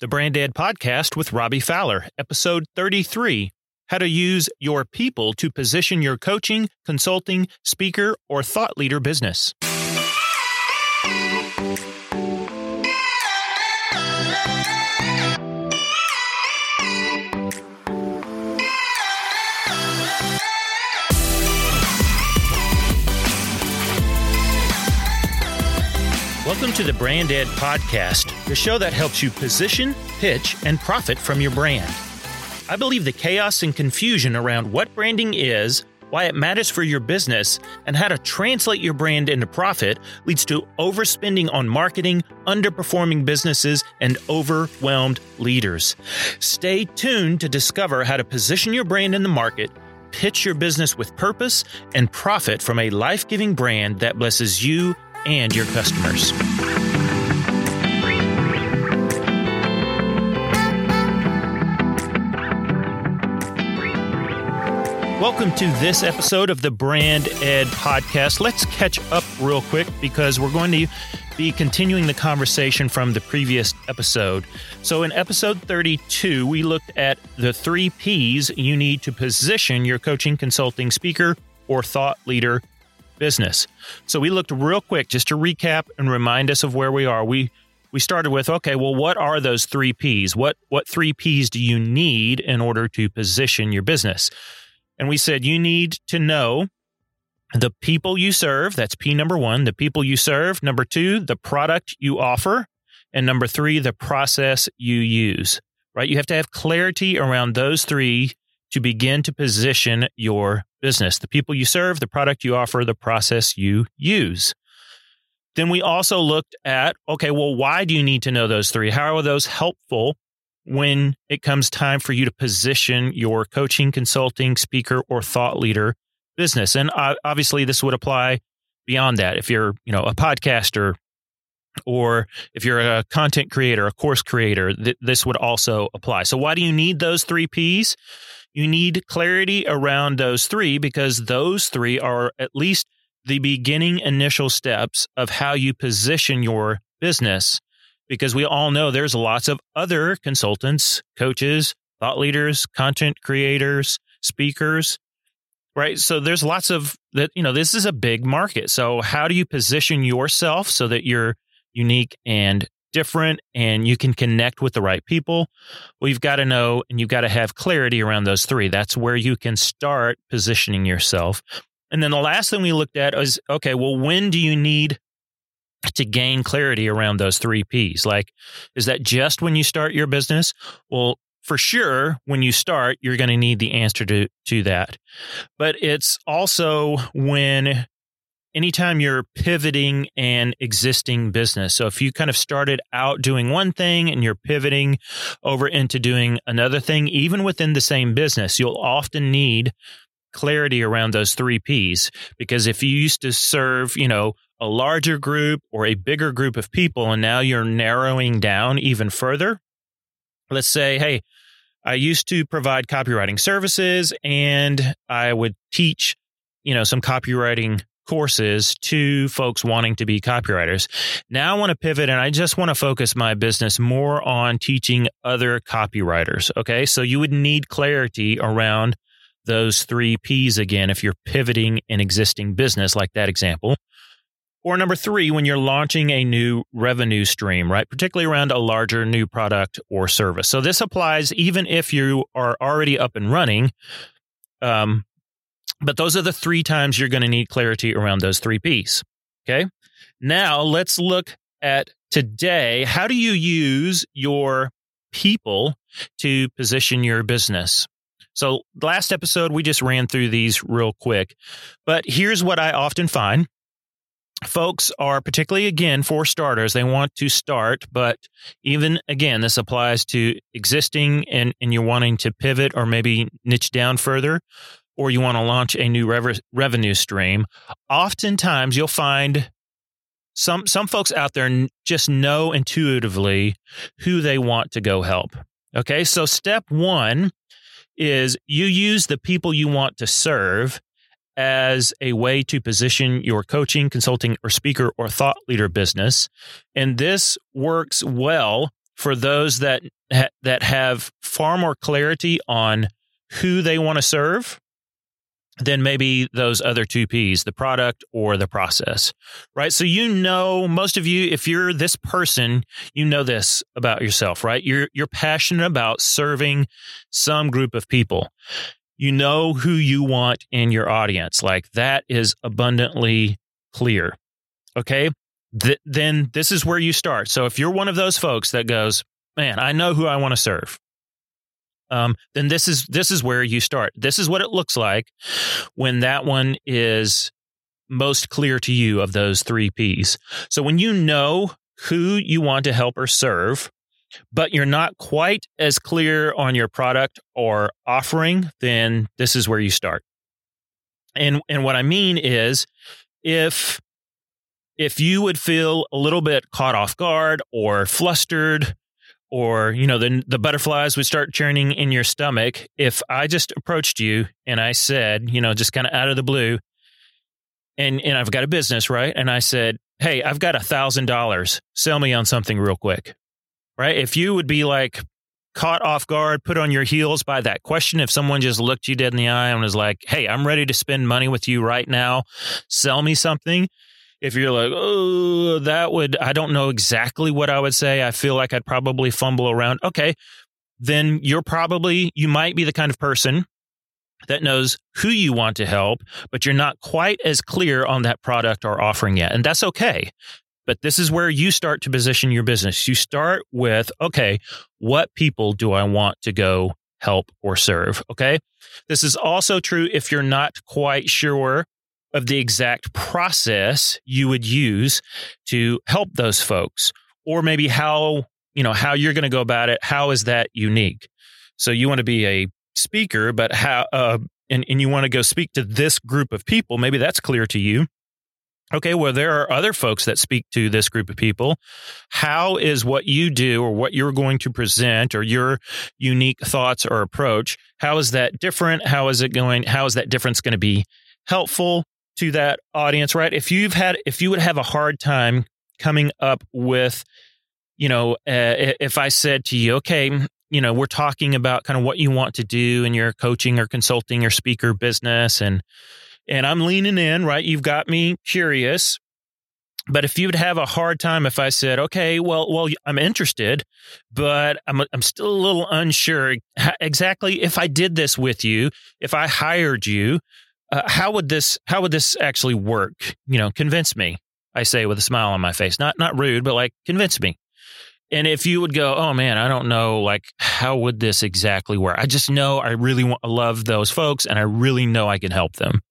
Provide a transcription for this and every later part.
the Brand Ed Podcast with Robby Fowler, episode 33 How to Use Your People to Position Your Coaching, Consulting, Speaker, or Thought Leader Business. Welcome to the Brand Ed Podcast, the show that helps you position, pitch, and profit from your brand. I believe the chaos and confusion around what branding is, why it matters for your business, and how to translate your brand into profit leads to overspending on marketing, underperforming businesses, and overwhelmed leaders. Stay tuned to discover how to position your brand in the market pitch your business with purpose, and profit from a life giving brand that blesses you and your customers. Welcome to this episode of the Brand Ed Podcast. Let's catch up real quick because we're going to be continuing the conversation from the previous episode. So, in episode 32, we looked at the three P's you need to position your coaching, consulting, speaker, or thought leader business. So we looked real quick just to recap and remind us of where we are. We we started with okay, well what are those 3 Ps? What what 3 Ps do you need in order to position your business? And we said you need to know the people you serve, that's P number 1, the people you serve, number 2, the product you offer, and number 3, the process you use. Right? You have to have clarity around those 3 to begin to position your business the people you serve, the product you offer, the process you use. Then we also looked at okay, well, why do you need to know those three? How are those helpful when it comes time for you to position your coaching, consulting, speaker, or thought leader business? And uh, obviously, this would apply beyond that. If you're, you know, a podcaster, or if you're a content creator, a course creator, th- this would also apply. So, why do you need those three P's? You need clarity around those three because those three are at least the beginning initial steps of how you position your business. Because we all know there's lots of other consultants, coaches, thought leaders, content creators, speakers, right? So there's lots of that, you know, this is a big market. So how do you position yourself so that you're unique and different and you can connect with the right people, well, you've got to know and you've got to have clarity around those three. That's where you can start positioning yourself. And then the last thing we looked at is okay, well, when do you need to gain clarity around those three P's? Like, is that just when you start your business? Well, for sure, when you start, you're going to need the answer to, to that. But it's also when anytime you're pivoting an existing business. So if you kind of started out doing one thing and you're pivoting over into doing another thing, even within the same business, you'll often need clarity around those three P's. Because if you used to serve, you know, a larger group or a bigger group of people, and now you're narrowing down even further, let's say, hey, I used to provide copywriting services and I would teach, you know, some copywriting courses to folks wanting to be copywriters. Now I want to pivot and I just want to focus my business more on teaching other copywriters. Okay. So you would need clarity around those three P's again if you're pivoting an existing business, like that example. Or number three, when you're launching a new revenue stream, right? Particularly around a larger new product or service. So this applies even if you are already up and running. Um, but those are the three times you're going to need clarity around those three P's. Okay. Now let's look at today. How do you use your people to position your business? So, last episode, we just ran through these real quick. But here's what I often find folks are particularly again for starters they want to start but even again this applies to existing and and you're wanting to pivot or maybe niche down further or you want to launch a new rev- revenue stream, oftentimes you'll find some some folks out there just know intuitively who they want to go help. Okay? So step 1 is you use the people you want to serve as a way to position your coaching, consulting, or speaker or thought leader business. And this works well for those that ha- that have far more clarity on who they want to serve than maybe those other two P's, the product or the process, right? So you know, most of you, if you're this person, you know this about yourself, right? You're, you're passionate about serving some group of people. You know who you want in your audience. Like that is abundantly clear. Okay. Th- then this is where you start. So if you're one of those folks that goes, man, I know who I want to serve um, then this is this is where you start. This is what it looks like when that one is most clear to you of those three P's. So when you know who you want to help or serve, but you're not quite as clear on your product or offering, then this is where you start. And and what I mean is if if you would feel a little bit caught off guard or flustered or you know the the butterflies would start churning in your stomach if I just approached you and I said, you know, just kind of out of the blue, and and I've got a business, right? And I said, hey, I've got a thousand dollars, sell me on something real quick, right? If you would be like caught off guard, put on your heels by that question, if someone just looked you dead in the eye and was like, hey, I'm ready to spend money with you right now, sell me something if you're like, oh, that would, I don't know exactly what I would say. I feel like I'd probably fumble around. Okay. Then you're probably, you might be the kind of person that knows who you want to help, but you're not quite as clear on that product or offering yet. And that's okay. But this is where you start to position your business. You start with, okay, what people do I want to go help or serve? Okay. This is also true if you're not quite sure of the exact process you would use to help those folks or maybe how you know how you're going to go about it how is that unique? So you want to be a speaker but how uh, and, and you want to go speak to this group of people maybe that's clear to you. Okay well there are other folks that speak to this group of people. How is what you do or what you're going to present or your unique thoughts or approach how is that different? How is it going? How is that difference going to be helpful to that audience, right? If you've had, if you would have a hard time coming up with, you know, uh, if I said to you, okay, you know, we're talking about kind of what you want to do in your coaching or consulting or speaker business, and and I'm leaning in, right? You've got me curious. But if you'd have a hard time if I said, okay, well, well, I'm interested, but I'm I'm still a little unsure exactly if I did this with you, if I hired you, uh, how would this how would this actually work? You know, convince me. I say with a smile on my face, not not rude, but like convince me. And if you would go, oh man, I don't know, like how would this exactly work? I just know I really want, love those folks, and I really know I can help them.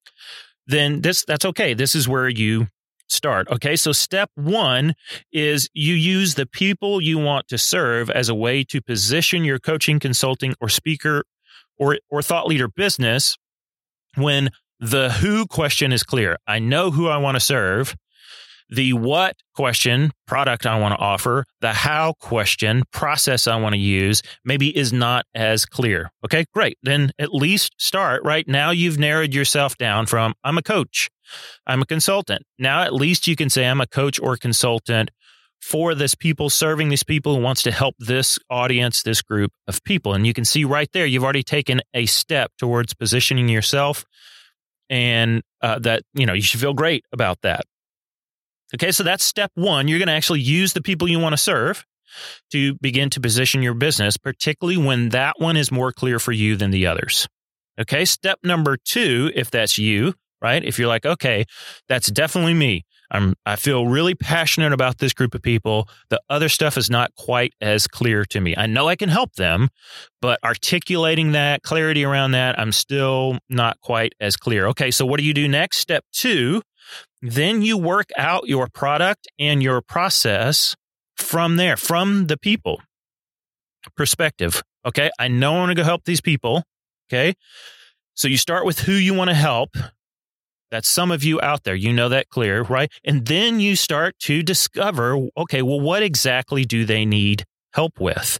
Then this that's okay. This is where you start. Okay, so step one is you use the people you want to serve as a way to position your coaching, consulting, or speaker or or thought leader business when the who question is clear. I know who I want to serve. The what question, product I want to offer, the how question, process I want to use, maybe is not as clear. Okay, great. Then at least start right now. You've narrowed yourself down from I'm a coach, I'm a consultant. Now at least you can say I'm a coach or consultant for this people, serving these people who wants to help this audience, this group of people. And you can see right there, you've already taken a step towards positioning yourself and uh, that you know you should feel great about that. Okay so that's step one. You're going to actually use the people you want to serve to begin to position your business particularly when that one is more clear for you than the others. Okay step number two if that's you right if you're like okay that's definitely me I'm I feel really passionate about this group of people. The other stuff is not quite as clear to me. I know I can help them, but articulating that, clarity around that, I'm still not quite as clear. Okay, so what do you do next? Step 2, then you work out your product and your process from there, from the people perspective. Okay, I know I want to go help these people. Okay. So you start with who you want to help that's some of you out there. You know that clear, right? And then you start to discover okay, well, what exactly do they need help with?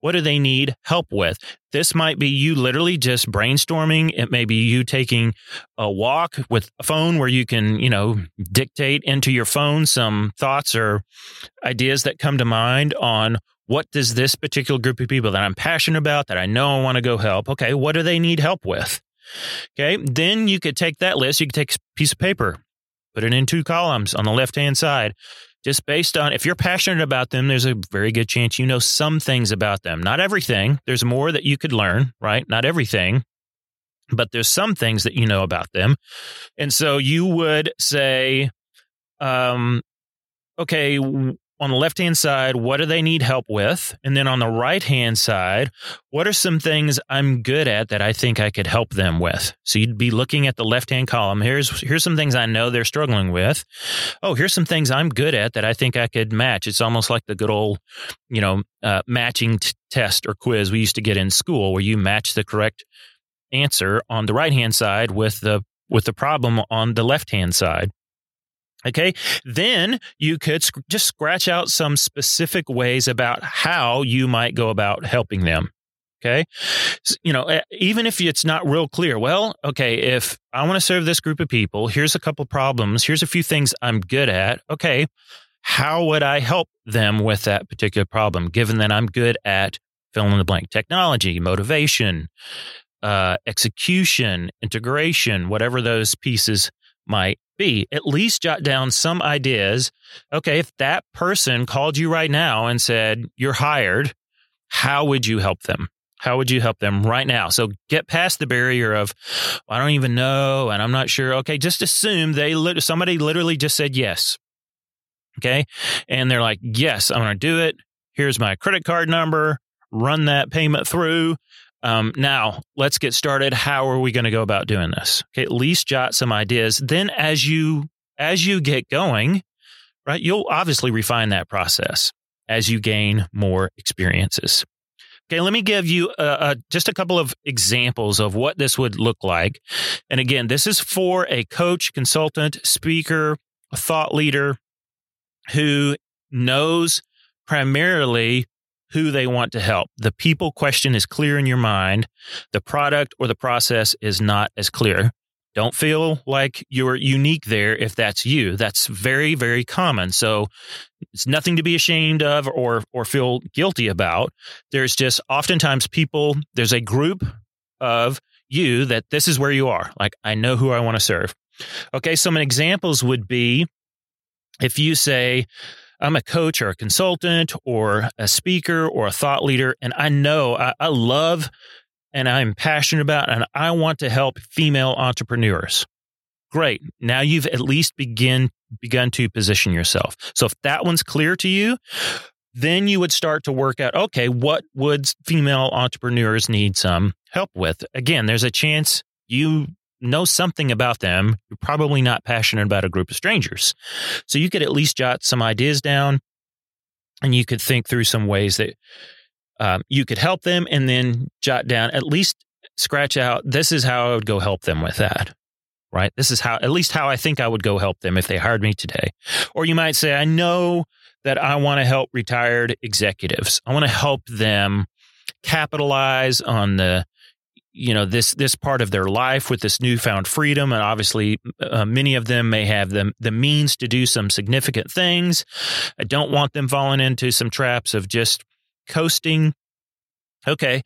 What do they need help with? This might be you literally just brainstorming. It may be you taking a walk with a phone where you can, you know, dictate into your phone some thoughts or ideas that come to mind on what does this particular group of people that I'm passionate about, that I know I want to go help, okay, what do they need help with? Okay, then you could take that list, you could take a piece of paper, put it in two columns on the left hand side. Just based on if you're passionate about them, there's a very good chance you know some things about them. Not everything. There's more that you could learn, right? Not everything, but there's some things that you know about them. And so you would say, um, okay, on the left hand side, what do they need help with? And then on the right hand side, what are some things I'm good at that I think I could help them with? So you'd be looking at the left hand column. Here's here's some things I know they're struggling with. Oh, here's some things I'm good at that I think I could match. It's almost like the good old, you know, uh, matching t- test or quiz we used to get in school, where you match the correct answer on the right hand side with the with the problem on the left hand side. Okay. Then you could sc- just scratch out some specific ways about how you might go about helping them. Okay. You know, even if it's not real clear, well, okay, if I want to serve this group of people, here's a couple problems, here's a few things I'm good at. Okay. How would I help them with that particular problem, given that I'm good at fill in the blank technology, motivation, uh, execution, integration, whatever those pieces might be. At least jot down some ideas. Okay, if that person called you right now and said, You're hired, how would you help them? How would you help them right now? So get past the barrier of, I don't even know and I'm not sure. Okay, just assume they somebody literally just said yes. Okay, and they're like, Yes, I'm going to do it. Here's my credit card number. Run that payment through. Um, now, let's get started. How are we going to go about doing this? Okay, at least jot some ideas. Then, as you as you get going, right, you'll obviously refine that process as you gain more experiences. Okay, let me give you uh, just a couple of examples of what this would look like. And again, this is for a coach, consultant, speaker, a thought leader who knows primarily who they want to help. The people question is clear in your mind. The product or the process is not as clear. Don't feel like you're unique there if that's you. That's very, very common. So it's nothing to be ashamed of or or feel guilty about. There's just oftentimes people, there's a group of you that this is where you are. Like I know who I want to serve. Okay, so some examples would be if you say, I'm a coach or a consultant or a speaker or a thought leader, and I know I, I love and I'm passionate about and I want to help female entrepreneurs. Great. Now you've at least begin begun to position yourself. So if that one's clear to you, then you would start to work out okay, what would female entrepreneurs need some help with? Again, there's a chance you know something about them, you're probably not passionate about a group of strangers. So you could at least jot some ideas down and you could think through some ways that um, you could help them and then jot down, at least scratch out, this is how I would go help them with that. Right. This is how, at least how I think I would go help them if they hired me today. Or you might say, I know that I want to help retired executives. I want to help them capitalize on the you know this this part of their life with this newfound freedom. And obviously uh, many of them may have the the means to do some significant things. I don't want them falling into some traps of just coasting. Okay.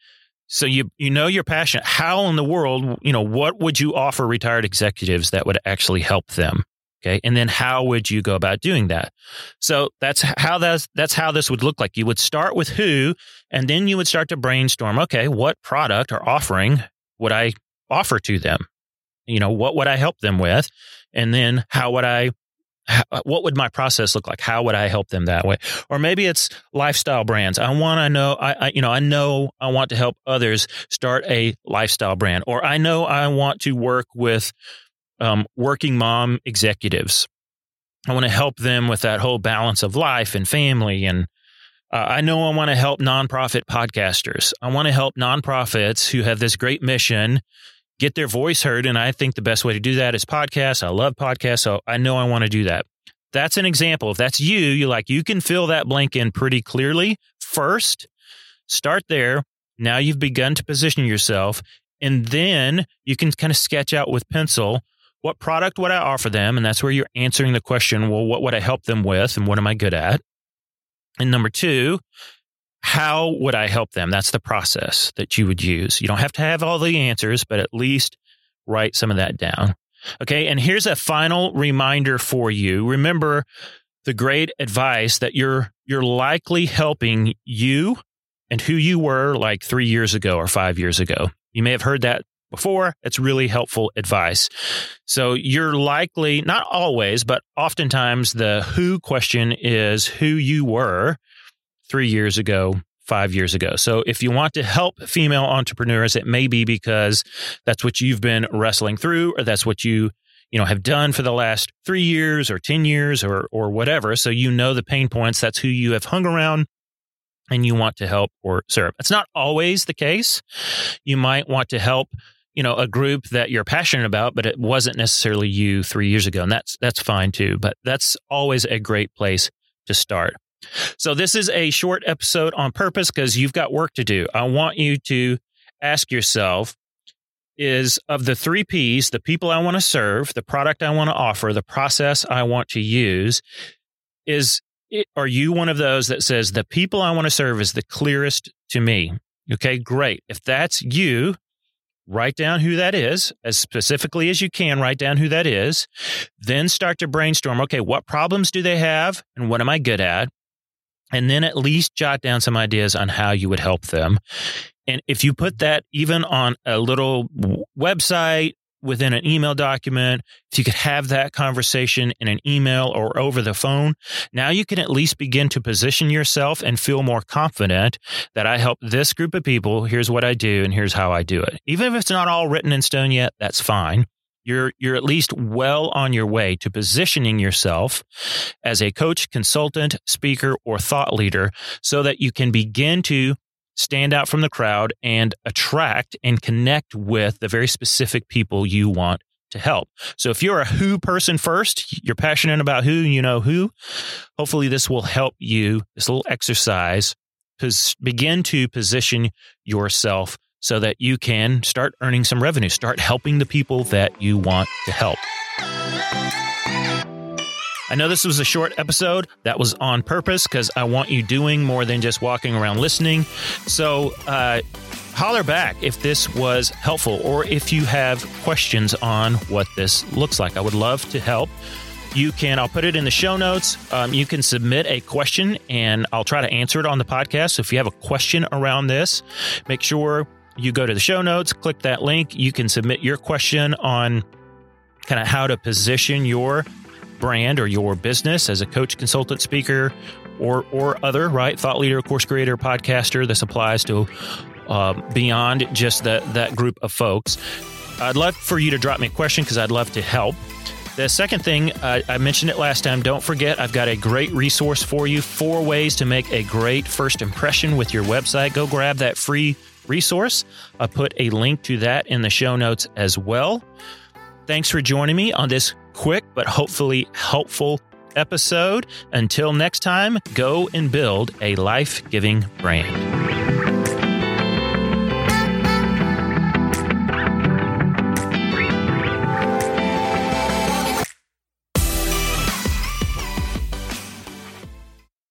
So you you know you're passionate how in the world you know what would you offer retired executives that would actually help them Okay. And then how would you go about doing that? So that's how that's that's how this would look like. You would start with who, and then you would start to brainstorm, okay, what product or offering would I offer to them? You know, what would I help them with? And then how would I uh, what would my process look like? How would I help them that way? Or maybe it's lifestyle brands. I want to know, I, I, you know, I know I want to help others start a lifestyle brand, or I know I want to work with um, working mom executives. I want to help them with that whole balance of life and family. And uh, I know I want to help nonprofit podcasters. I want to help nonprofits who have this great mission get their voice heard. And I think the best way to do that is podcasts. I love podcasts. So I know I want to do that. That's an example. If that's you, you like, you can fill that blank in pretty clearly. First, start there. Now you've begun to position yourself. And then you can kind of sketch out with pencil what product would I offer them? And that's where you're answering the question, well, what would I help them with and what am I good at? And number two, how would I help them? That's the process that you would use. You don't have to have all the answers, but at least write some of that down. Okay. And here's a final reminder for you. Remember the great advice that you're, you're likely helping you and who you were like three years ago or five years ago. You may have heard that before. It's really helpful advice. So you're likely, not always, but oftentimes the who question is who you were three years ago, five years ago. So if you want to help female entrepreneurs, it may be because that's what you've been wrestling through, or that's what you you know have done for the last three years or 10 years or or whatever so you know the pain points that's who you have hung around and you want to help or serve it's not always the case you might want to help you know a group that you're passionate about but it wasn't necessarily you 3 years ago and that's that's fine too but that's always a great place to start so this is a short episode on purpose because you've got work to do i want you to ask yourself is of the three P's, the people I want to serve, the product I want to offer, the process I want to use, is it, are you one of those that says the people I want to serve is the clearest to me? Okay, great. If that's you, write down who that is as specifically as you can, write down who that is. Then start to brainstorm okay, what problems do they have and what am I good at? And then at least jot down some ideas on how you would help them. And if you put that even on a little website within an email document, if you could have that conversation in an email or over the phone, now you can at least begin to position yourself and feel more confident that I help this group of people. Here's what I do and here's how I do it. Even if it's not all written in stone yet, that's fine. You're, you're at least well on your way to positioning yourself as a coach, consultant, speaker, or thought leader so that you can begin to stand out from the crowd and attract and connect with the very specific people you want to help. So if you're a who person first, you're passionate about who, you know who, hopefully this will help you, this little exercise, to begin to position yourself so that you can start earning some revenue, start helping the people that you want to help. I know this was a short episode. That was on purpose because I want you doing more than just walking around listening. So, uh, holler back if this was helpful or if you have questions on what this looks like. I would love to help. You can, I'll put it in the show notes. Um, you can submit a question and I'll try to answer it on the podcast. So if you have a question around this, make sure you go to the show notes, click that link. You can submit your question on kind of how to position your brand or your business as a coach, consultant, speaker, or or other right thought leader, course creator, podcaster. This applies to uh, beyond just that that group of folks. I'd love for you to drop me a question because I'd love to help. The second thing, I mentioned it last time. Don't forget, I've got a great resource for you four ways to make a great first impression with your website. Go grab that free resource. I put a link to that in the show notes as well. Thanks for joining me on this quick but hopefully helpful episode. Until next time, go and build a life giving brand.